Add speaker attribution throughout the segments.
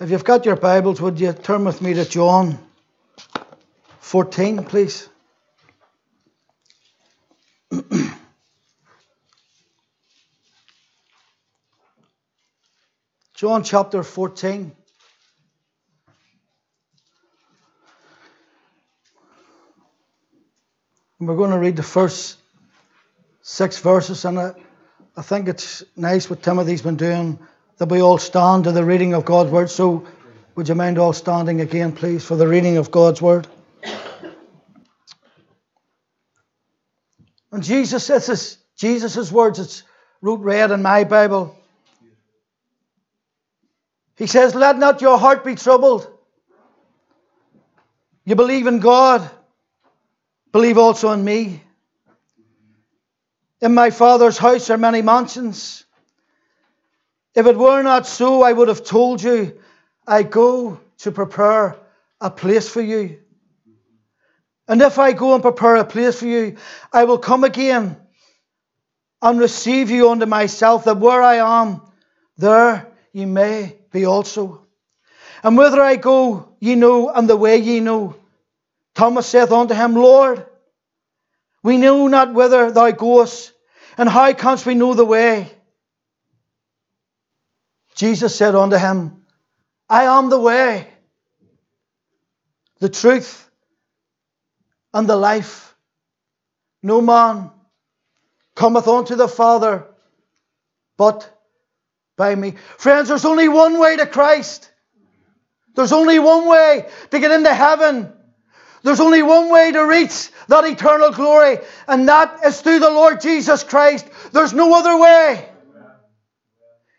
Speaker 1: If you've got your Bibles, would you turn with me to John 14, please? John chapter 14. We're going to read the first six verses, and I, I think it's nice what Timothy's been doing that we all stand to the reading of God's word. So, would you mind all standing again, please, for the reading of God's word? And Jesus, says this is Jesus' words, it's wrote red in my Bible. He says, Let not your heart be troubled. You believe in God, believe also in me. In my Father's house are many mansions. If it were not so, I would have told you, I go to prepare a place for you. And if I go and prepare a place for you, I will come again and receive you unto myself, that where I am, there ye may be also. And whither I go, ye know, and the way ye know. Thomas saith unto him, Lord, we know not whither thou goest, and how canst we know the way? Jesus said unto him, I am the way, the truth, and the life. No man cometh unto the Father but by me. Friends, there's only one way to Christ. There's only one way to get into heaven. There's only one way to reach that eternal glory, and that is through the Lord Jesus Christ. There's no other way.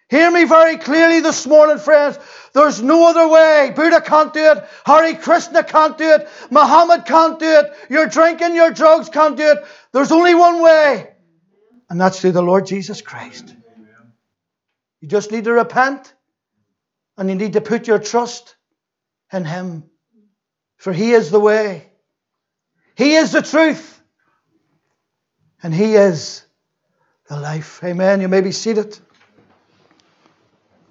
Speaker 1: Hear me very clearly this morning, friends. There's no other way. Buddha can't do it. Hare Krishna can't do it. Muhammad can't do it. Your drinking, your drugs can't do it. There's only one way, and that's through the Lord Jesus Christ. You just need to repent, and you need to put your trust in Him, for He is the way, He is the truth, and He is the life. Amen. You may be seated.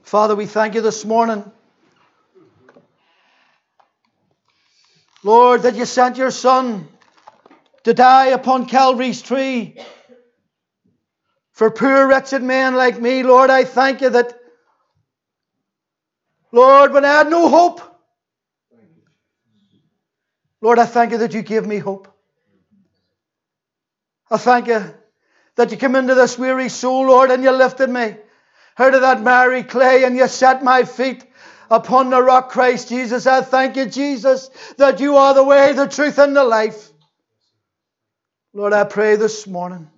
Speaker 1: Father, we thank you this morning. Lord, that you sent your Son to die upon Calvary's tree for poor, wretched men like me. Lord, I thank you that, Lord, when I had no hope, Lord, I thank you that you gave me hope. I thank you that you came into this weary soul, Lord, and you lifted me out of that miry clay and you set my feet upon the rock, Christ Jesus. I thank you, Jesus, that you are the way, the truth, and the life. Lord, I pray this morning,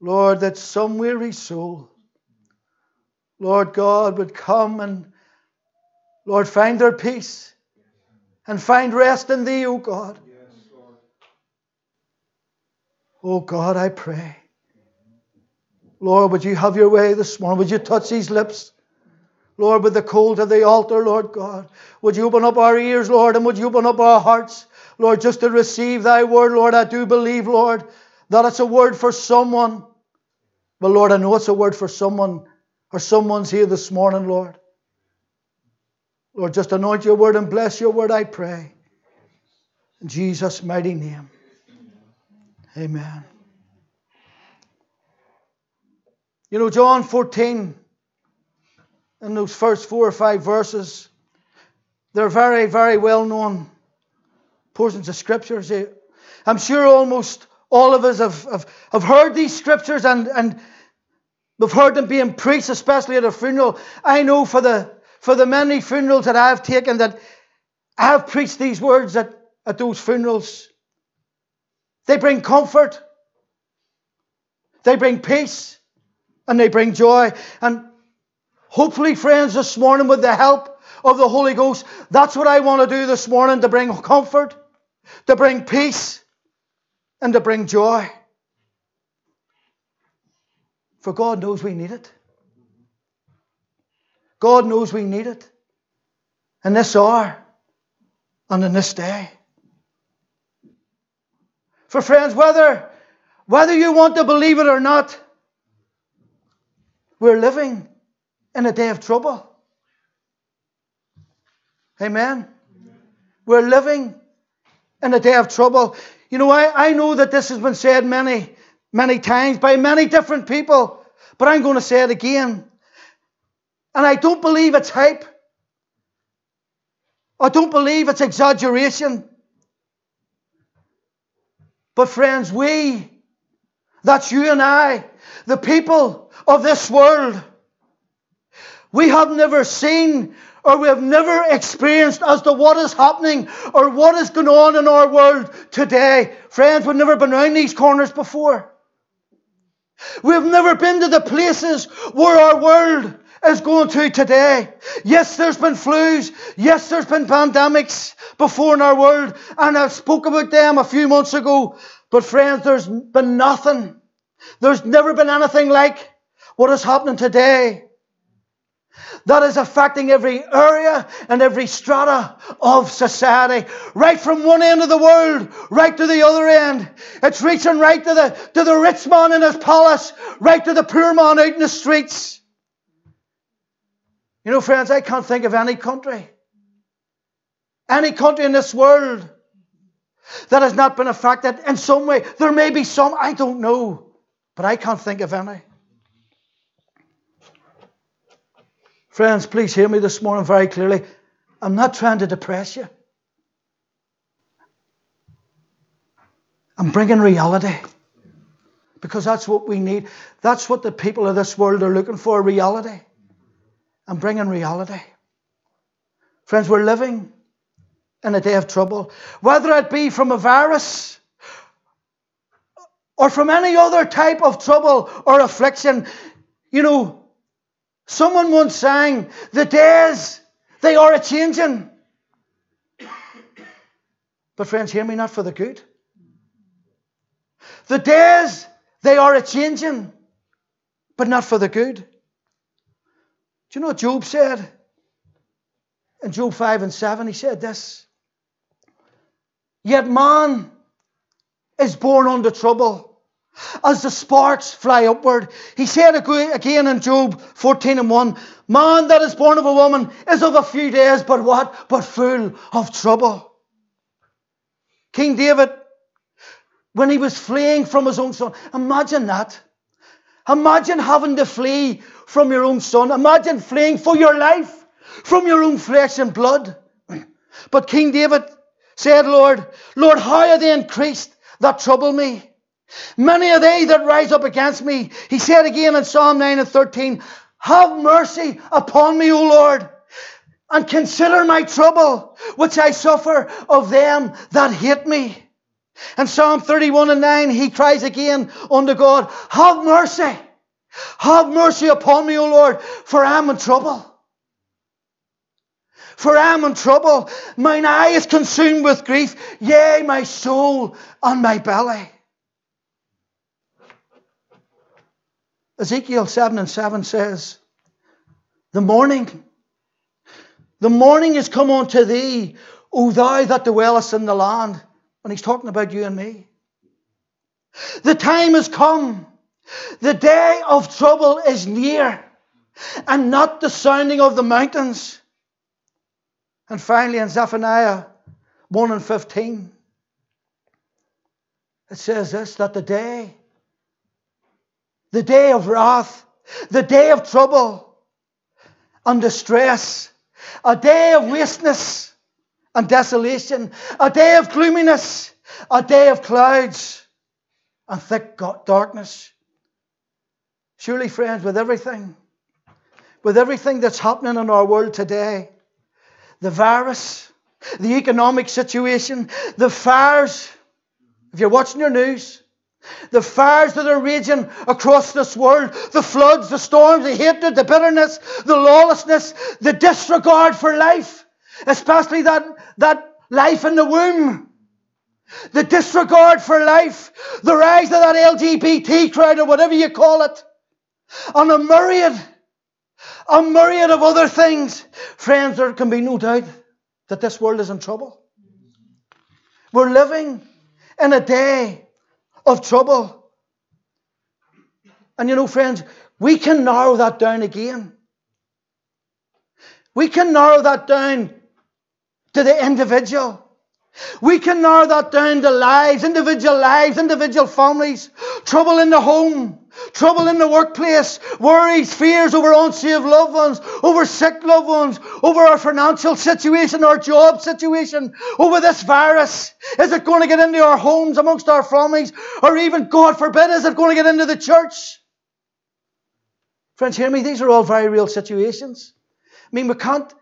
Speaker 1: Lord, that some weary soul, Lord God, would come and, Lord, find their peace and find rest in Thee, O God. Oh God, I pray. Lord, would you have your way this morning? Would you touch these lips? Lord, with the cold of the altar, Lord God. Would you open up our ears, Lord, and would you open up our hearts, Lord, just to receive thy word, Lord. I do believe, Lord, that it's a word for someone. But Lord, I know it's a word for someone, or someone's here this morning, Lord. Lord, just anoint your word and bless your word, I pray. In Jesus' mighty name. Amen. You know, John 14, in those first four or five verses, they're very, very well known portions of scriptures. I'm sure almost all of us have, have, have heard these scriptures and, and we've heard them being preached, especially at a funeral. I know for the, for the many funerals that I've taken that I have preached these words at, at those funerals. They bring comfort, they bring peace and they bring joy. And hopefully, friends, this morning, with the help of the Holy Ghost, that's what I want to do this morning to bring comfort, to bring peace, and to bring joy. For God knows we need it. God knows we need it in this hour and in this day. For friends, whether, whether you want to believe it or not, we're living in a day of trouble. Amen. We're living in a day of trouble. You know, I, I know that this has been said many, many times by many different people, but I'm going to say it again. And I don't believe it's hype. I don't believe it's exaggeration. But, friends, we, that's you and I, the people of this world, we have never seen or we have never experienced as to what is happening or what is going on in our world today. Friends, we've never been around these corners before. We've never been to the places where our world is going to today. Yes, there's been flus. Yes, there's been pandemics before in our world. And I spoke about them a few months ago. But friends, there's been nothing. There's never been anything like what is happening today. That is affecting every area and every strata of society. Right from one end of the world, right to the other end. It's reaching right to the, to the rich man in his palace, right to the poor man out in the streets. You know, friends, I can't think of any country, any country in this world that has not been affected in some way. There may be some, I don't know, but I can't think of any. Friends, please hear me this morning very clearly. I'm not trying to depress you. I'm bringing reality. Because that's what we need. That's what the people of this world are looking for reality. I'm bringing reality. Friends, we're living in a day of trouble. Whether it be from a virus or from any other type of trouble or affliction, you know, someone once sang, the days, they are a changing. But friends, hear me not for the good. The days, they are a changing, but not for the good. Do you know what Job said? In Job 5 and 7, he said this Yet man is born under trouble as the sparks fly upward. He said again in Job 14 and 1 Man that is born of a woman is of a few days, but what? But full of trouble. King David, when he was fleeing from his own son, imagine that. Imagine having to flee from your own son. Imagine fleeing for your life from your own flesh and blood. But King David said, Lord, Lord, how are they increased that trouble me? Many are they that rise up against me. He said again in Psalm 9 and 13, Have mercy upon me, O Lord, and consider my trouble, which I suffer of them that hate me. In Psalm 31 and 9, he cries again unto God, Have mercy, have mercy upon me, O Lord, for I am in trouble for I am in trouble. Mine eye is consumed with grief, yea, my soul on my belly. Ezekiel 7 and 7 says, The morning, the morning is come unto thee, O thou that dwellest in the land. And he's talking about you and me. The time has come. The day of trouble is near, and not the sounding of the mountains. And finally, in Zephaniah 1 and 15, it says this that the day, the day of wrath, the day of trouble and distress, a day of wasteness and desolation, a day of gloominess, a day of clouds and thick darkness. Surely, friends, with everything, with everything that's happening in our world today, the virus, the economic situation, the fires. If you're watching your news, the fires that are raging across this world, the floods, the storms, the hatred, the bitterness, the lawlessness, the disregard for life, especially that, that life in the womb, the disregard for life, the rise of that LGBT crowd or whatever you call it, and a myriad a myriad of other things. Friends, there can be no doubt that this world is in trouble. We're living in a day of trouble. And you know, friends, we can narrow that down again. We can narrow that down to the individual. We can narrow that down to lives, individual lives, individual families, trouble in the home, trouble in the workplace, worries, fears over unsaved loved ones, over sick loved ones, over our financial situation, our job situation, over this virus. Is it going to get into our homes, amongst our families, or even, God forbid, is it going to get into the church? Friends, hear me, these are all very real situations. I mean, we can't,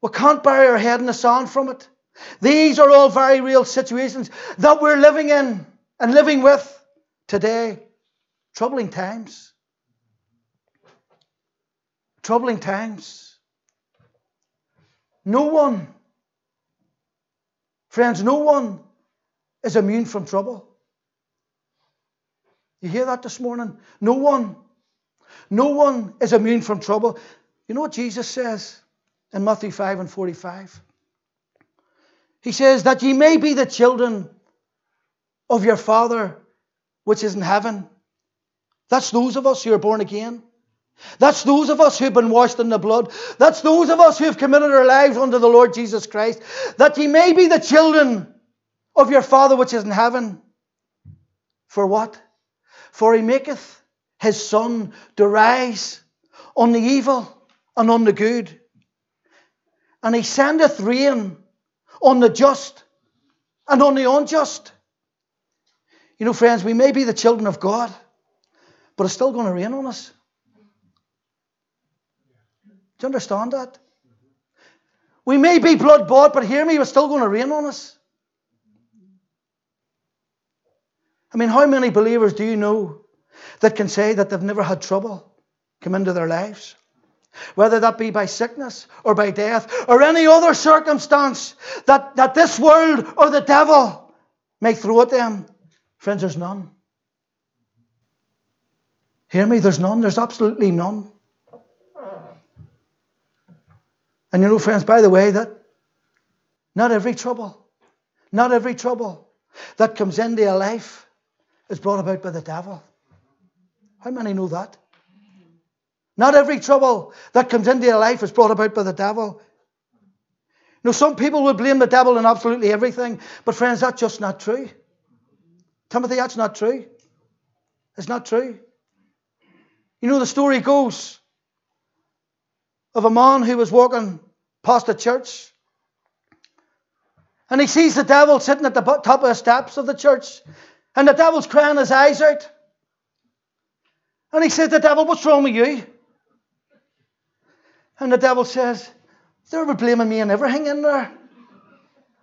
Speaker 1: we can't bury our head in the sand from it. These are all very real situations that we're living in and living with today. Troubling times. Troubling times. No one, friends, no one is immune from trouble. You hear that this morning? No one. No one is immune from trouble. You know what Jesus says in Matthew 5 and 45? He says, That ye may be the children of your Father which is in heaven. That's those of us who are born again. That's those of us who've been washed in the blood. That's those of us who have committed our lives unto the Lord Jesus Christ. That ye may be the children of your Father which is in heaven. For what? For he maketh his sun to rise on the evil and on the good. And he sendeth rain on the just and on the unjust. You know, friends, we may be the children of God, but it's still going to rain on us. Do you understand that? We may be blood bought, but hear me, it's still going to rain on us. I mean, how many believers do you know that can say that they've never had trouble come into their lives? Whether that be by sickness or by death or any other circumstance that, that this world or the devil may throw at them. Friends, there's none. Hear me, there's none. There's absolutely none. And you know, friends, by the way, that not every trouble, not every trouble that comes into your life is brought about by the devil. How many know that? Not every trouble that comes into your life is brought about by the devil. Now, some people will blame the devil in absolutely everything, but friends, that's just not true. Timothy, that's not true. It's not true. You know, the story goes of a man who was walking past a church and he sees the devil sitting at the top of the steps of the church and the devil's crying his eyes out. And he to the devil, What's wrong with you? And the devil says, They're blaming me and everything in there.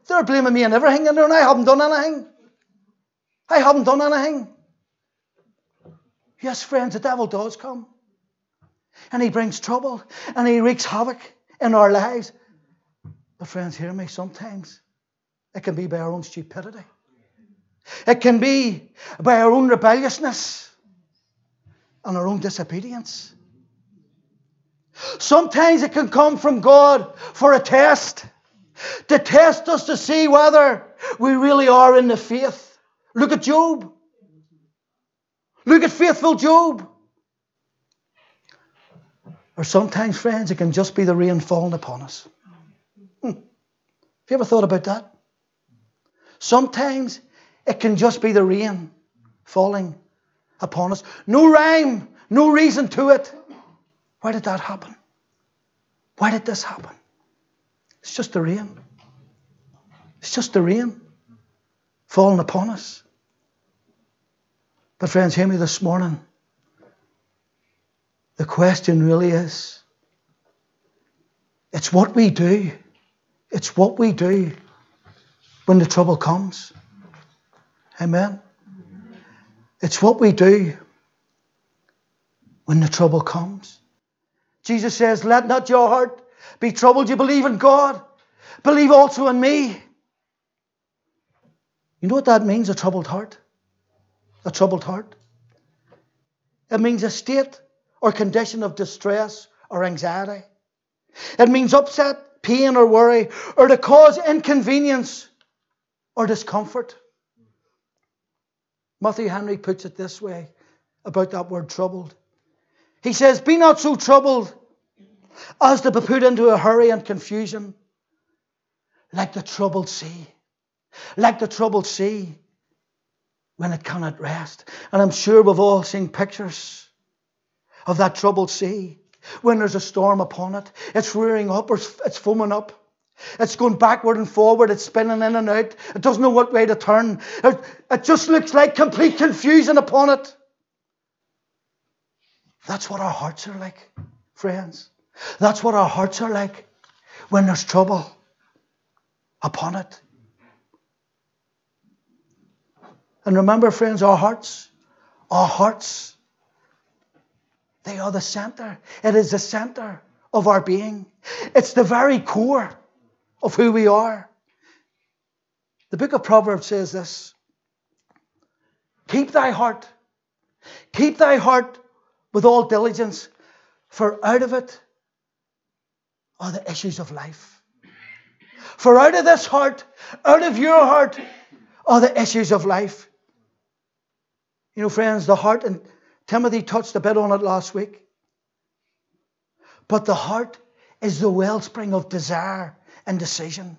Speaker 1: They're blaming me and everything in there, and I haven't done anything. I haven't done anything. Yes, friends, the devil does come. And he brings trouble and he wreaks havoc in our lives. But, friends, hear me, sometimes it can be by our own stupidity, it can be by our own rebelliousness and our own disobedience. Sometimes it can come from God for a test, to test us to see whether we really are in the faith. Look at Job. Look at faithful Job. Or sometimes, friends, it can just be the rain falling upon us. Hmm. Have you ever thought about that? Sometimes it can just be the rain falling upon us. No rhyme, no reason to it. Why did that happen? Why did this happen? It's just the rain. It's just the rain falling upon us. But, friends, hear me this morning. The question really is it's what we do. It's what we do when the trouble comes. Amen. It's what we do when the trouble comes. Jesus says, Let not your heart be troubled. You believe in God, believe also in me. You know what that means, a troubled heart? A troubled heart. It means a state or condition of distress or anxiety. It means upset, pain, or worry, or to cause inconvenience or discomfort. Matthew Henry puts it this way about that word troubled. He says, Be not so troubled as to be put into a hurry and confusion, like the troubled sea. Like the troubled sea when it cannot rest. And I'm sure we've all seen pictures of that troubled sea when there's a storm upon it. It's rearing up or it's foaming up. It's going backward and forward. It's spinning in and out. It doesn't know what way to turn. It, it just looks like complete confusion upon it. That's what our hearts are like, friends. That's what our hearts are like when there's trouble upon it. And remember, friends, our hearts, our hearts, they are the center. It is the center of our being. It's the very core of who we are. The book of Proverbs says this Keep thy heart, keep thy heart with all diligence, for out of it are the issues of life. For out of this heart, out of your heart, are the issues of life. You know, friends, the heart, and Timothy touched a bit on it last week. But the heart is the wellspring of desire and decision.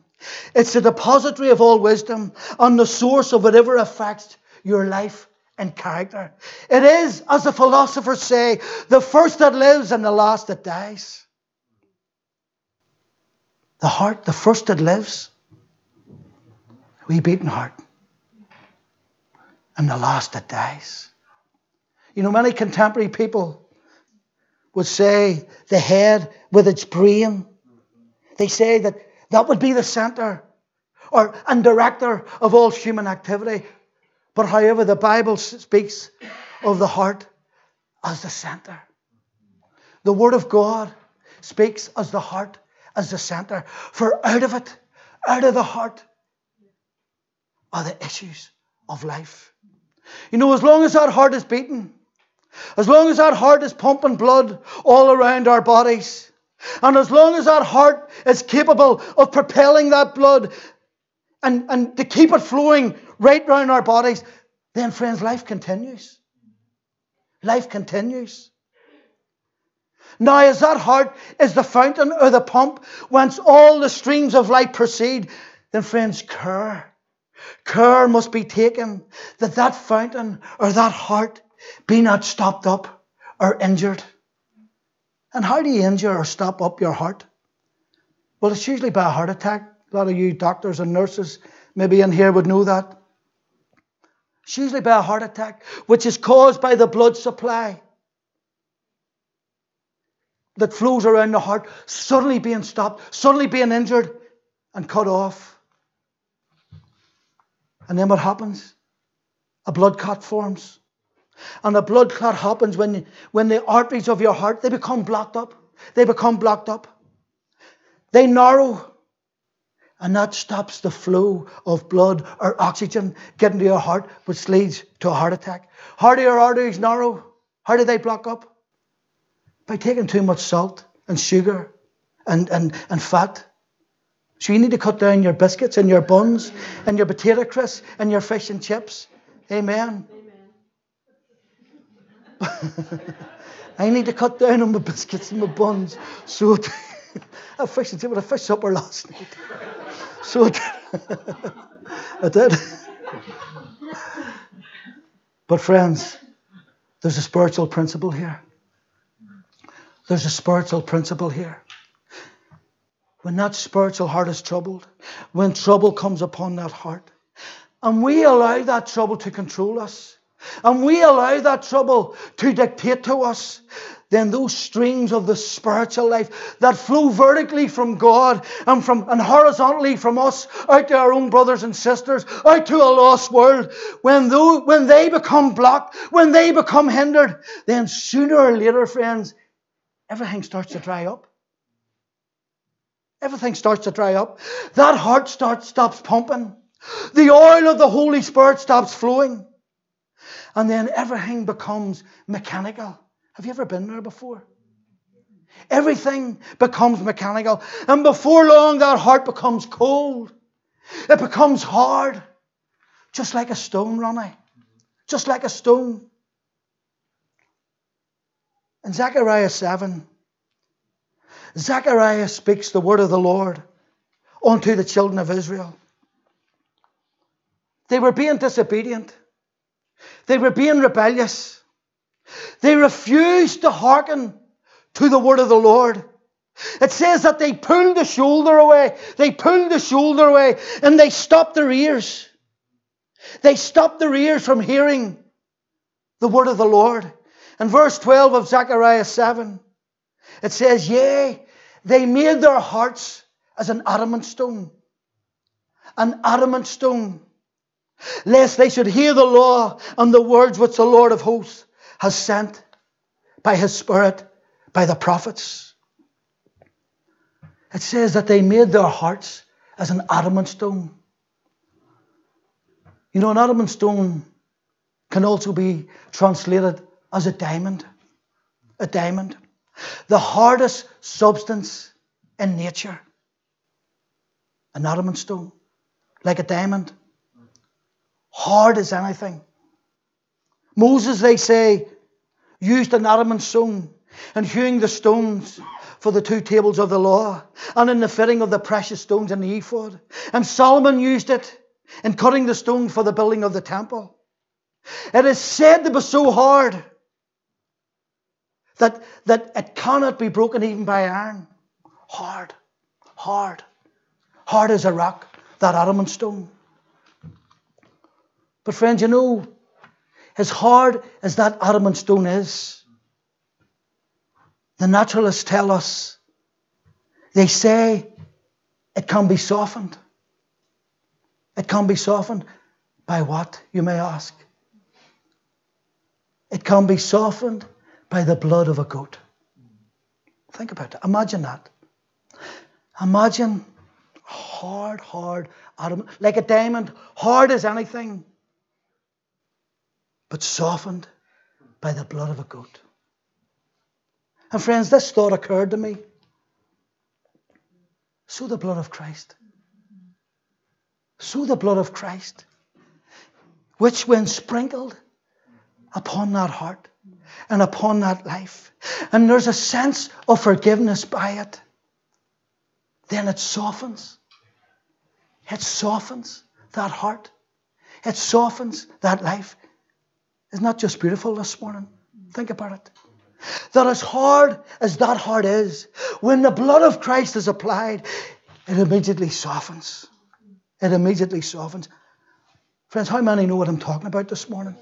Speaker 1: It's the depository of all wisdom and the source of whatever affects your life and character. It is, as the philosophers say, the first that lives and the last that dies. The heart, the first that lives, we beating heart, and the last that dies. You know, many contemporary people would say the head with its brain. They say that that would be the center or and director of all human activity. But however, the Bible speaks of the heart as the center. The Word of God speaks as the heart as the center. For out of it, out of the heart, are the issues of life. You know, as long as that heart is beating, as long as that heart is pumping blood all around our bodies, and as long as that heart is capable of propelling that blood and, and to keep it flowing right round our bodies, then, friends, life continues. Life continues. Now, is that heart is the fountain or the pump whence all the streams of life proceed, then, friends, care. Care must be taken that that fountain or that heart be not stopped up or injured. And how do you injure or stop up your heart? Well, it's usually by a heart attack. A lot of you doctors and nurses maybe in here would know that. It's usually by a heart attack, which is caused by the blood supply that flows around the heart suddenly being stopped, suddenly being injured and cut off. And then what happens? A blood clot forms. And a blood clot happens when, when the arteries of your heart, they become blocked up. They become blocked up. They narrow. And that stops the flow of blood or oxygen getting to your heart, which leads to a heart attack. How do your arteries narrow? How do they block up? By taking too much salt and sugar and, and, and fat. So you need to cut down your biscuits and your buns and your potato crisps and your fish and chips. Amen. I need to cut down on my biscuits and my buns. So I fish and chips, I fish supper last night. So I did. But friends, there's a spiritual principle here. There's a spiritual principle here. When that spiritual heart is troubled, when trouble comes upon that heart, and we allow that trouble to control us, and we allow that trouble to dictate to us, then those streams of the spiritual life that flow vertically from God and from and horizontally from us out to our own brothers and sisters, out to a lost world, when, those, when they become blocked, when they become hindered, then sooner or later, friends, everything starts to dry up. Everything starts to dry up. That heart starts stops pumping. The oil of the Holy Spirit stops flowing. And then everything becomes mechanical. Have you ever been there before? Everything becomes mechanical. And before long, that heart becomes cold. It becomes hard. Just like a stone, Ronnie. Just like a stone. In Zechariah 7, Zechariah speaks the word of the Lord unto the children of Israel. They were being disobedient. They were being rebellious. They refused to hearken to the word of the Lord. It says that they pulled the shoulder away. They pulled the shoulder away and they stopped their ears. They stopped their ears from hearing the word of the Lord. In verse 12 of Zechariah 7, it says, Yea, they made their hearts as an adamant stone. An adamant stone. Lest they should hear the law and the words which the Lord of hosts has sent by his Spirit, by the prophets. It says that they made their hearts as an adamant stone. You know, an adamant stone can also be translated as a diamond. A diamond. The hardest substance in nature. An adamant stone. Like a diamond. Hard as anything. Moses, they say, used an adamant stone and hewing the stones for the two tables of the law, and in the fitting of the precious stones in the ephod. And Solomon used it in cutting the stone for the building of the temple. It is said to be so hard that, that it cannot be broken even by iron. Hard, hard, hard as a rock, that adamant stone. But friends, you know, as hard as that adamant stone is, the naturalists tell us, they say it can be softened. It can be softened by what, you may ask? It can be softened by the blood of a goat. Think about it. Imagine that. Imagine hard, hard, adamant, like a diamond, hard as anything, but softened by the blood of a goat. And friends, this thought occurred to me. So the blood of Christ. So the blood of Christ, which when sprinkled upon that heart and upon that life, and there's a sense of forgiveness by it, then it softens. It softens that heart. It softens that life. Isn't that just beautiful this morning? Think about it. That as hard as that heart is, when the blood of Christ is applied, it immediately softens. It immediately softens. Friends, how many know what I'm talking about this morning?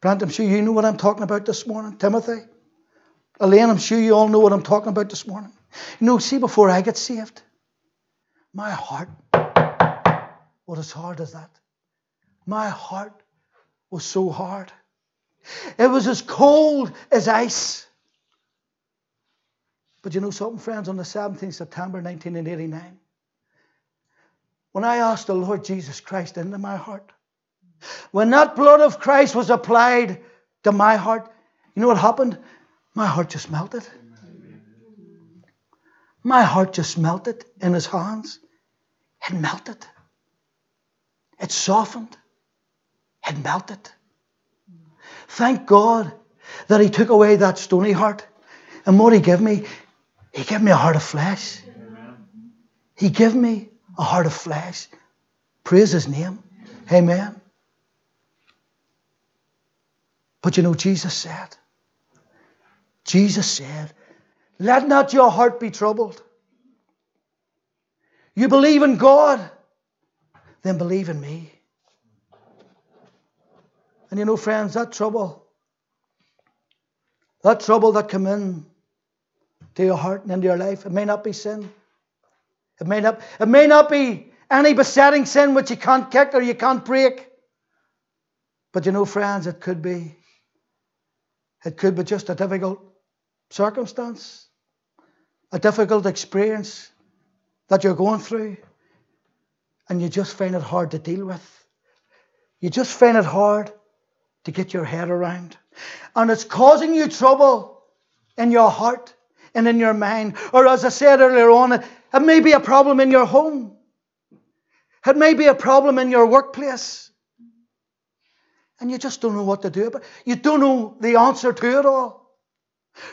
Speaker 1: Brent, I'm sure you know what I'm talking about this morning. Timothy, Elaine, I'm sure you all know what I'm talking about this morning. You know, see, before I get saved, my heart was as hard as that. My heart was so hard. It was as cold as ice. But you know something, friends, on the 17th September 1989, when I asked the Lord Jesus Christ into my heart, when that blood of Christ was applied to my heart, you know what happened? My heart just melted. My heart just melted in his hands. It melted. It softened. It melted. Thank God that He took away that stony heart. And what He gave me, He gave me a heart of flesh. He gave me a heart of flesh. Praise His name. Amen. But you know, Jesus said, Jesus said, Let not your heart be troubled. You believe in God, then believe in me. And you know, friends, that trouble, that trouble that come in to your heart and into your life, it may not be sin. It may not, it may not be any besetting sin which you can't kick or you can't break. But you know, friends, it could be. It could be just a difficult circumstance, a difficult experience that you're going through, and you just find it hard to deal with. You just find it hard to get your head around. And it's causing you trouble in your heart and in your mind. Or as I said earlier on, it, may be a problem in your home. It may be a problem in your workplace. And you just don't know what to do about it. You don't know the answer to it all.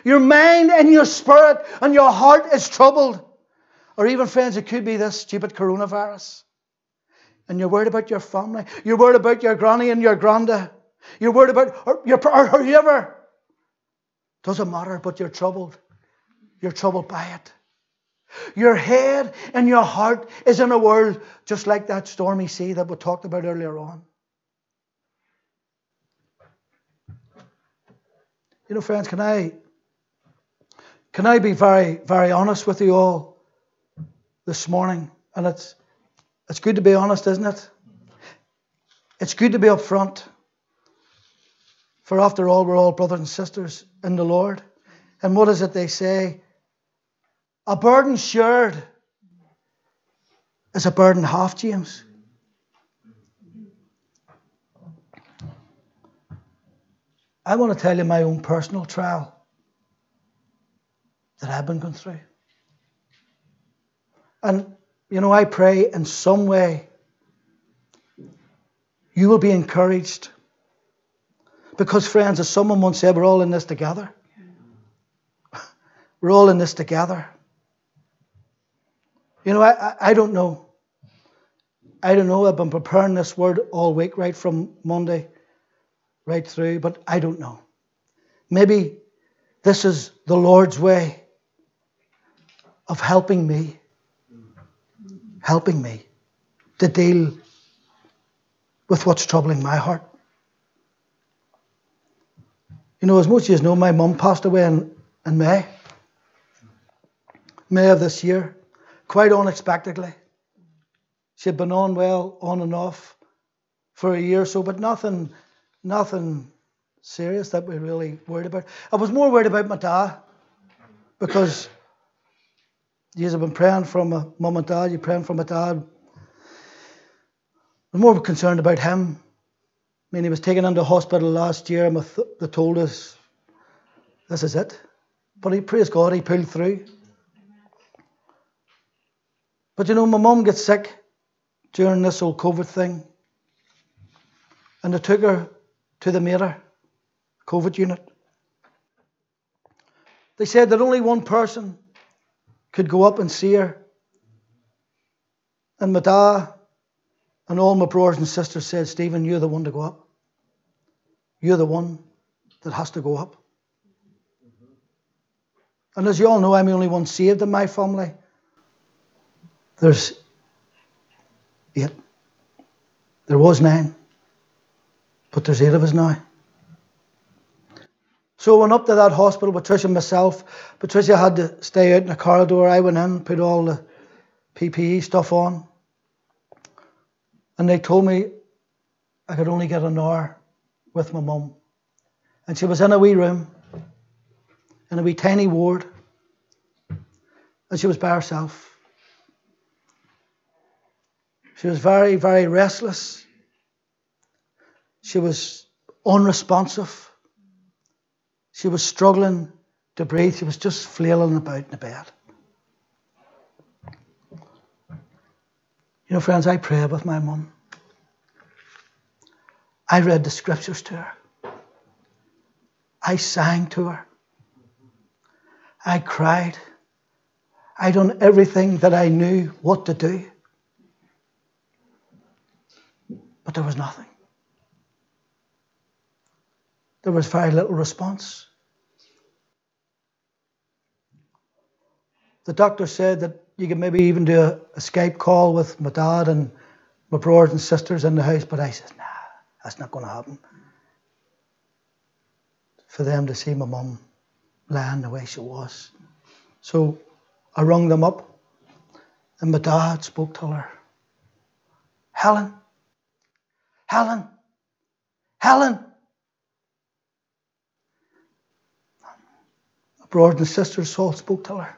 Speaker 1: Your mind and your spirit and your heart is troubled. Or even, friends, it could be this stupid coronavirus. And you're worried about your family. You're worried about your granny and your granda. You're worried about or your or whoever. Doesn't matter, but you're troubled. You're troubled by it. Your head and your heart is in a world just like that stormy sea that we talked about earlier on. You know, friends, can I can I be very, very honest with you all this morning? And it's it's good to be honest, isn't it? It's good to be upfront. For after all, we're all brothers and sisters in the Lord. And what is it they say? A burden shared is a burden half, James. I want to tell you my own personal trial that I've been going through. And, you know, I pray in some way you will be encouraged. Because, friends, as someone once said, we're all in this together. We're all in this together. You know, I, I, don't know. I don't know. I've been preparing this word all week, right from Monday right through, but I don't know. Maybe this is the Lord's way of helping me, helping me to deal with what's troubling my heart. You know, as much as you know, my mum passed away in, in May. May of this year, quite unexpectedly. She had been on well, on and off for a year or so, but nothing nothing serious that we really worried about. I was more worried about my dad because you have been praying for my mum and dad, you're praying for my dad. I was more concerned about him. I mean, he was taken into hospital last year and they told us this is it. But he, praise God, he pulled through. But you know, my mum gets sick during this whole COVID thing. And they took her to the Mater COVID unit. They said that only one person could go up and see her. And my dad and all my brothers and sisters said, Steven, you're the one to go up. You're the one that has to go up. And as you all know, I'm the only one saved in my family. There's eight. There was nine. But there's eight of us now. So I went up to that hospital, Patricia and myself. Patricia had to stay out in the corridor. I went in, put all the PPE stuff on. And they told me I could only get an hour with my mum. And she was in a wee room, in a wee tiny ward. And she was by herself. She was very, very restless. She was unresponsive. She was struggling to breathe. She was just flailing about in the bed. You know, friends, I prayed with my mum. I read the scriptures to her. I sang to her. I cried. I done everything that I knew what to do. But there was nothing there was very little response. The doctor said that you could maybe even do a, Skype call with my dad and my brothers and sisters in the house, but I said, nah, that's not going to happen. For them to see my mum lying the way she was. So I rung them up, and my dad spoke to her. Helen, Helen, Helen. brothers and sisters all spoke to her.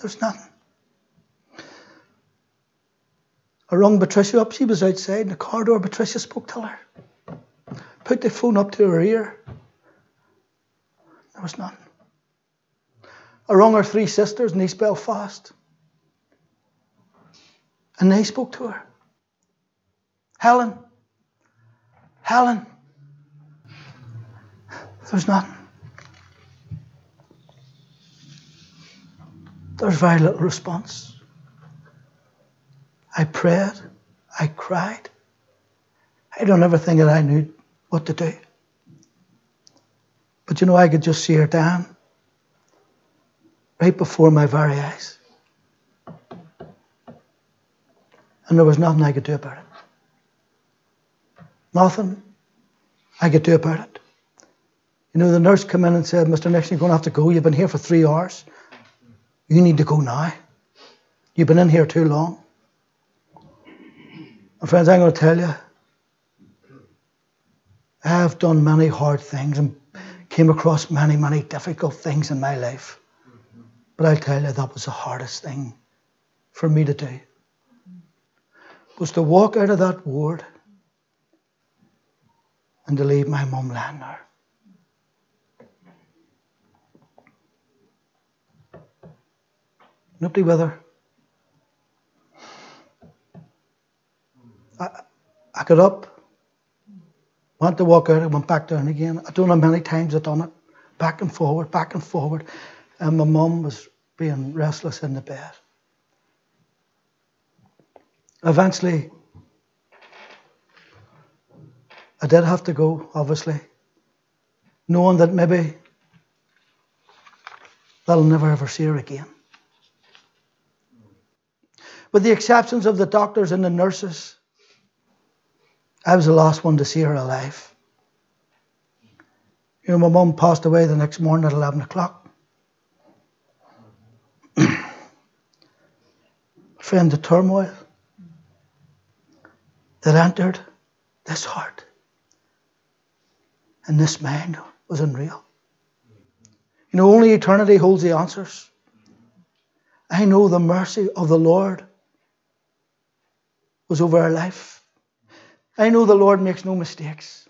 Speaker 1: There's nothing. I rung Patricia up. She was outside in the corridor. Patricia spoke to her. Put the phone up to her ear. There was none. I rung her three sisters in East Belfast. And they spoke to her. Helen. Helen. There's nothing. There's very little response. I prayed. I cried. I don't ever think that I knew what to do. But you know, I could just see her down right before my very eyes. And there was nothing I could do about it. Nothing I could do about it. You know, the nurse came in and said, Mr. Nixon, you're going to have to go. You've been here for three hours. You need to go now. You've been in here too long. Friends, I'm going to tell you, I have done many hard things and came across many, many difficult things in my life. But I'll tell you, that was the hardest thing for me to do. Was to walk out of that ward and to leave my mum lying there. Nobody with her. I, I got up, went to walk out, I went back down again. I don't know how many times I've done it. Back and forward, back and forward. And my mum was being restless in the bed. Eventually, I did have to go, obviously, knowing that maybe I'll never ever see her again. With the exceptions of the doctors and the nurses, I was the last one to see her alive. You know, my mum passed away the next morning at 11 o'clock. Friend, the turmoil that entered this heart and this mind was unreal. You know, only eternity holds the answers. I know the mercy of the Lord was over our life. I know the Lord makes no mistakes.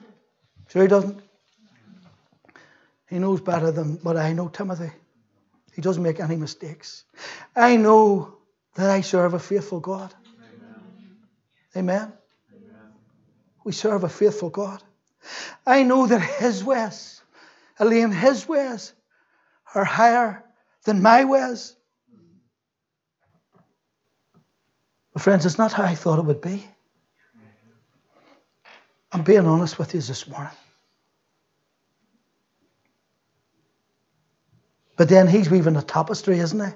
Speaker 1: Sure, He doesn't. He knows better than what I know, Timothy. He doesn't make any mistakes. I know that I serve a faithful God. Amen. Amen. We serve a faithful God. I know that His ways, Elaine, His ways are higher than my ways. But friends, it's not how I thought it would be. I'm being honest with you this morning. But then he's weaving a tapestry, isn't he?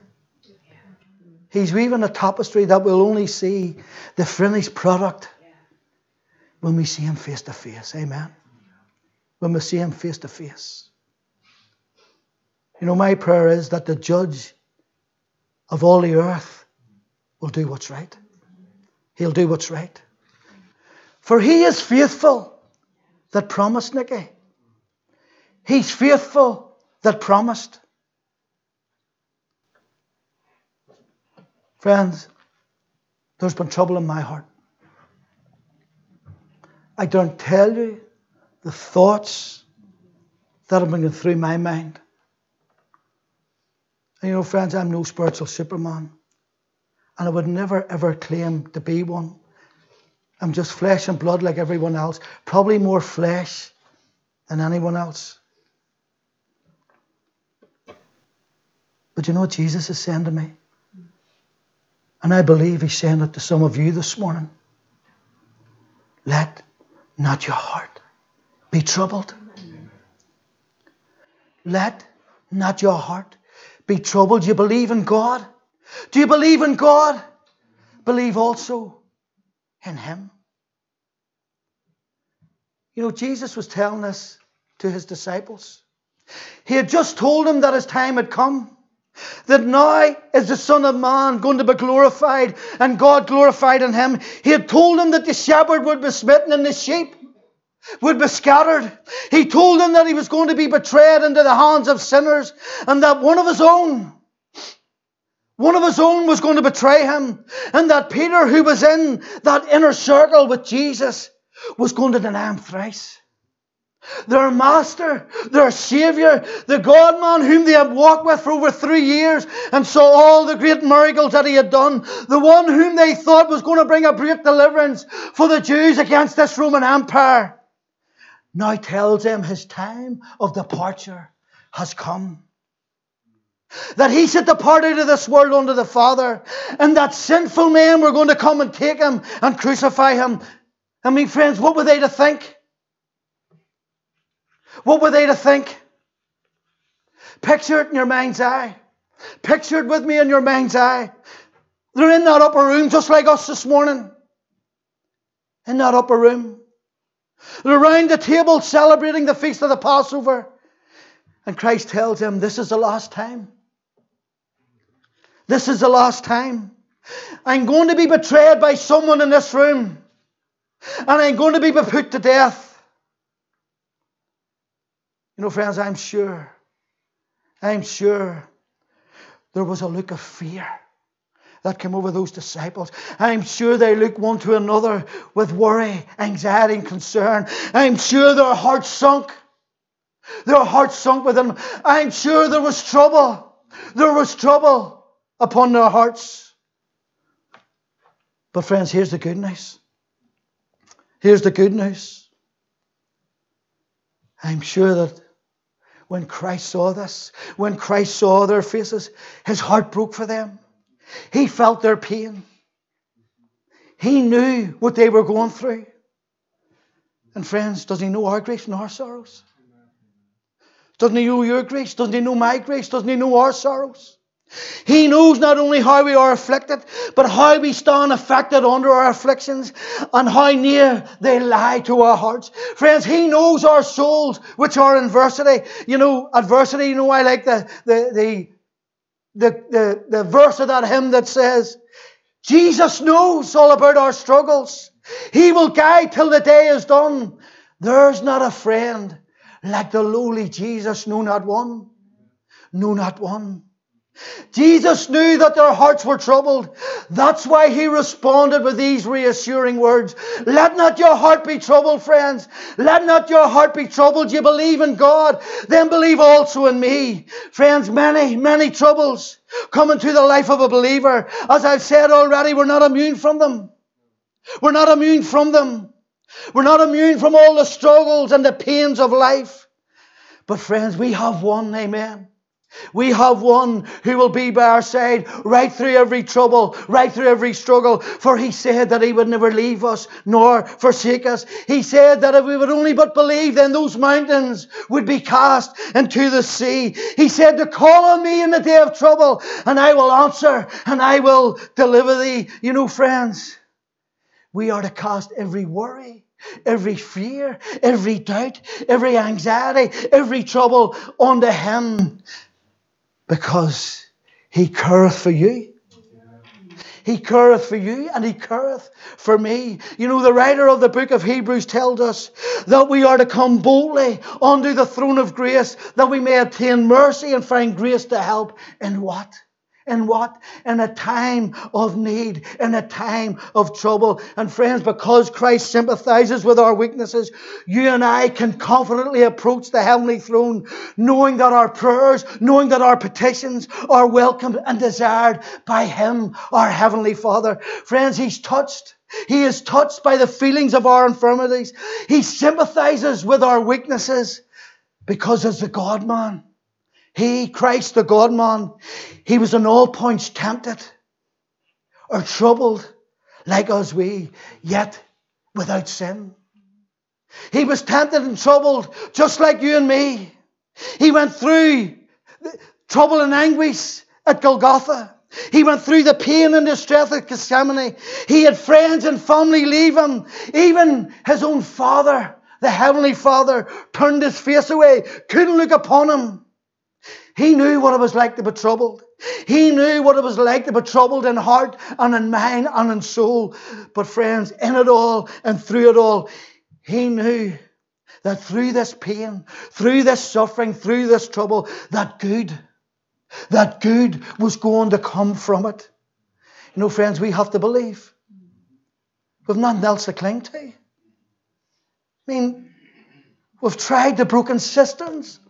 Speaker 1: He's weaving a tapestry that we'll only see the finished product when we see him face to face. Amen. When we see him face to face. You know, my prayer is that the judge of all the earth will do what's right. He'll do what's right. For he is faithful that promised, Nicky. He's faithful that promised. Friends, there's been trouble in my heart. I don't tell you the thoughts that have been going through my mind. And you know, friends, I'm no spiritual superman. And I would never ever claim to be one. I'm just flesh and blood like everyone else, probably more flesh than anyone else. But you know what Jesus is saying to me? And I believe he's saying it to some of you this morning. Let not your heart be troubled. Let not your heart be troubled. You believe in God. Do you believe in God? Believe also in Him. You know, Jesus was telling this to His disciples. He had just told them that His time had come. That now is the Son of Man going to be glorified and God glorified in Him. He had told them that the shepherd would be smitten and the sheep would be scattered. He told them that He was going to be betrayed into the hands of sinners and that one of His own one of his own was going to betray him. And that Peter, who was in that inner circle with Jesus, was going to deny him thrice. Their master, their savior, the God man whom they had walked with for over three years and saw all the great miracles that he had done, the one whom they thought was going to bring a great deliverance for the Jews against this Roman Empire, now tells them his time of departure has come. That he should depart out of this world unto the Father, and that sinful men were going to come and take him and crucify him. I mean, friends, what were they to think? What were they to think? Picture it in your mind's eye. Picture it with me in your mind's eye. They're in that upper room just like us this morning. In that upper room. They're around the table celebrating the feast of the Passover. And Christ tells them, This is the last time. This is the last time. I'm going to be betrayed by someone in this room. And I'm going to be put to death. You know, friends, I'm sure, I'm sure there was a look of fear that came over those disciples. I'm sure they looked one to another with worry, anxiety, and concern. I'm sure their hearts sunk. Their hearts sunk within them. I'm sure there was trouble. There was trouble upon their hearts. But, friends, here's the good news. Here's the good news. I'm sure that when Christ saw this, when Christ saw their faces, his heart broke for them. He felt their pain. He knew what they were going through. And friends, does he know our griefs and our sorrows? Doesn't he know your griefs? Doesn't he know my griefs? Doesn't he know our sorrows? He knows not only how we are afflicted, but how we stand affected under our afflictions and how near they lie to our hearts. Friends, He knows our souls which are adversity. You know, adversity, you know, I like the, the, the, the, the, verse of that hymn that says, Jesus knows all about our struggles. He will guide till the day is done. There's not a friend like the lowly Jesus, no, not one. No, not one. Jesus knew that their hearts were troubled. That's why he responded with these reassuring words. Let not your heart be troubled, friends. Let not your heart be troubled. You believe in God, then believe also in me. Friends, many, many troubles come into the life of a believer. As I've said already, we're not immune from them. We're not immune from them. We're not immune from all the struggles and the pains of life. But friends, we have one, amen we have one who will be by our side right through every trouble, right through every struggle. For he said that he would never leave us nor forsake us. He said that if we would only but believe, then those mountains would be cast into the sea. He said to call on me in the day of trouble and I will answer and I will deliver thee. You know, friends, we are to cast every worry every fear, every doubt, every anxiety, every trouble onto Him because he careth for you. He careth for you and he careth for me. You know, the writer of the book of Hebrews tells us that we are to come boldly unto the throne of grace that we may obtain mercy and find grace to help in what? In what? In a time of need, in a time of trouble. And friends, because Christ sympathizes with our weaknesses, you and I can confidently approach the heavenly throne, knowing that our prayers, knowing that our petitions are welcomed and desired by Him, our Heavenly Father. Friends, He's touched. He is touched by the feelings of our infirmities. He sympathizes with our weaknesses because as the God man, he, Christ the God man, he was in all points tempted or troubled like us we, yet without sin. He was tempted and troubled just like you and me. He went through trouble and anguish at Golgotha. He went through the pain and distress at Gethsemane. He had friends and family leave him. Even his own father, the heavenly father, turned his face away, couldn't look upon him. He knew what it was like to be troubled. He knew what it was like to be troubled in heart and in mind and in soul. But friends, in it all and through it all, he knew that through this pain, through this suffering, through this trouble, that good, that good was going to come from it. You know, friends, we have to believe. We've nothing else to cling to. I mean, we've tried the broken systems.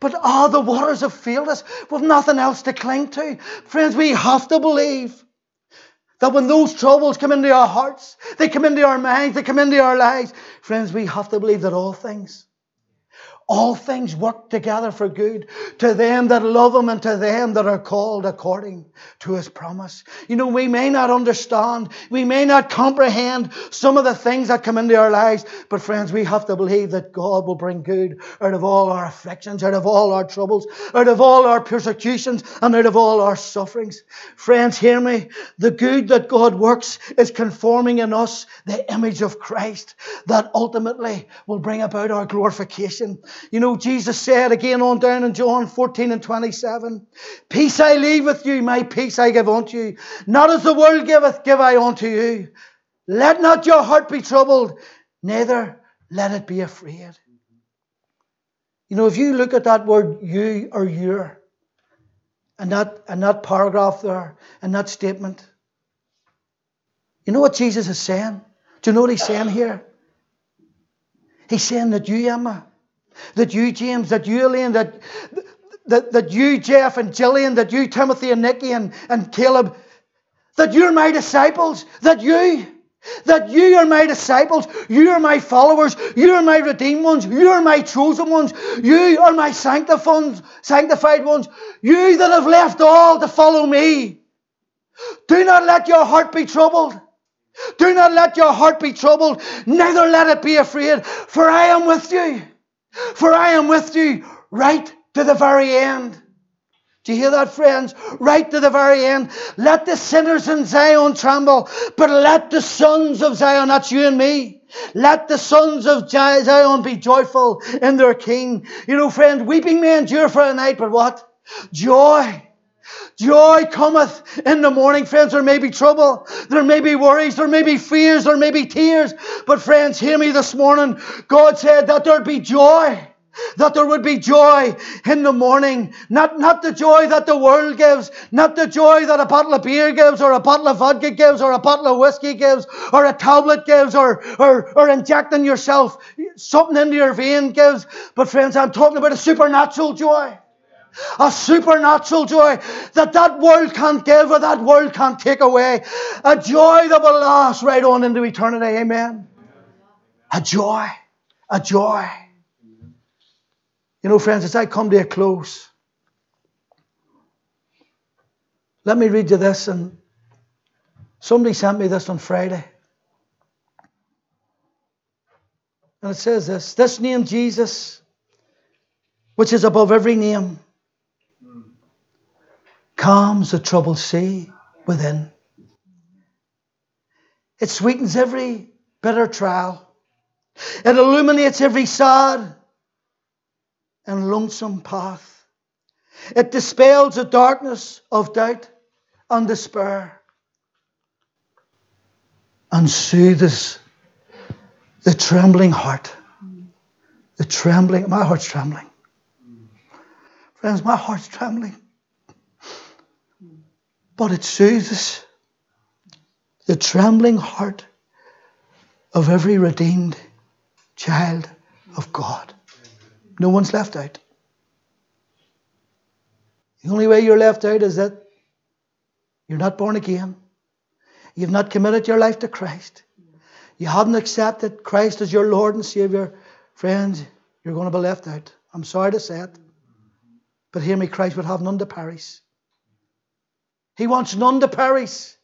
Speaker 1: But all oh, the waters have failed us. We've nothing else to cling to. Friends, we have to believe that when those troubles come into our hearts, they come into our minds, they come into our lives. Friends, we have to believe that all things, all things work together for good to them that love him and to them that are called according to his promise. You know, we may not understand, we may not comprehend some of the things that come into our lives, but friends, we have to believe that God will bring good out of all our afflictions, out of all our troubles, out of all our persecutions, and out of all our sufferings. Friends, hear me. The good that God works is conforming in us the image of Christ that ultimately will bring about our glorification. You know, Jesus said again on down in John 14 and 27, Peace I leave with you, my peace I give unto you. Not as the world giveth, give I unto you. Let not your heart be troubled, neither let it be afraid. You know, if you look at that word you or your, and that, and that paragraph there, and that statement, you know what Jesus is saying? Do you know what he's saying here? He's saying that you, Emma, that you, James, that you, Elaine, that, that, that you, Jeff and Gillian, that you, Timothy and Nikki and, and Caleb, that you're my disciples, that you, that you are my disciples, you are my followers, you are my redeemed ones, you are my chosen ones, you are my sanctified ones, you that have left all to follow me. Do not let your heart be troubled. Do not let your heart be troubled, neither let it be afraid, for I am with you. For I am with you right to the very end. Do you hear that, friends? Right to the very end. Let the sinners in Zion tremble, but let the sons of Zion, that's you and me, let the sons of Zion be joyful in their King. You know, friend, weeping may endure for a night, but what? Joy. Joy cometh in the morning, friends. There may be trouble, there may be worries, there may be fears, there may be tears. But, friends, hear me this morning. God said that there'd be joy. That there would be joy in the morning. Not, not the joy that the world gives, not the joy that a bottle of beer gives, or a bottle of vodka gives, or a bottle of whiskey gives, or a tablet gives, or, or, or injecting yourself something into your vein gives. But, friends, I'm talking about a supernatural joy a supernatural joy that that world can't give or that world can't take away. A joy that will last right on into eternity. Amen. A joy. A joy. You know, friends, as I come to a close, let me read you this. And somebody sent me this on Friday. And it says this This name, Jesus, which is above every name calms the troubled sea within. It sweetens every bitter trial. It illuminates every sad and lonesome path. It dispels the darkness of doubt and despair and soothes the trembling heart. The trembling, my heart's trembling. Friends, my heart's trembling but it soothes the trembling heart of every redeemed child of God. No one's left out. The only way you're left out is that you're not born again. You've not committed your life to Christ. You haven't accepted Christ as your Lord and Savior. Friends, you're going to be left out. I'm sorry to say it. But hear me, Christ would have none to perish. He wants none to perish,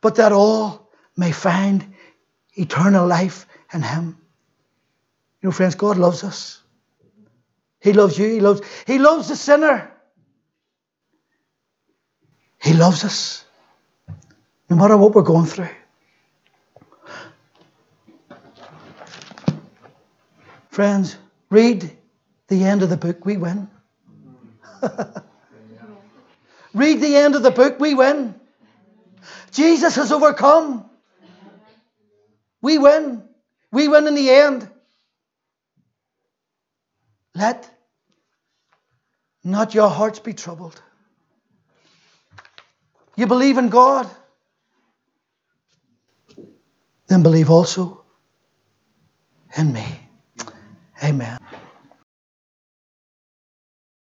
Speaker 1: but that all may find eternal life in Him. You know, friends, God loves us. He loves you. He loves, he loves the sinner. He loves us. No matter what we're going through. Friends, read the end of the book. We win. Read the end of the book, we win. Jesus has overcome. We win. We win in the end. Let not your hearts be troubled. You believe in God, then believe also in me. Amen.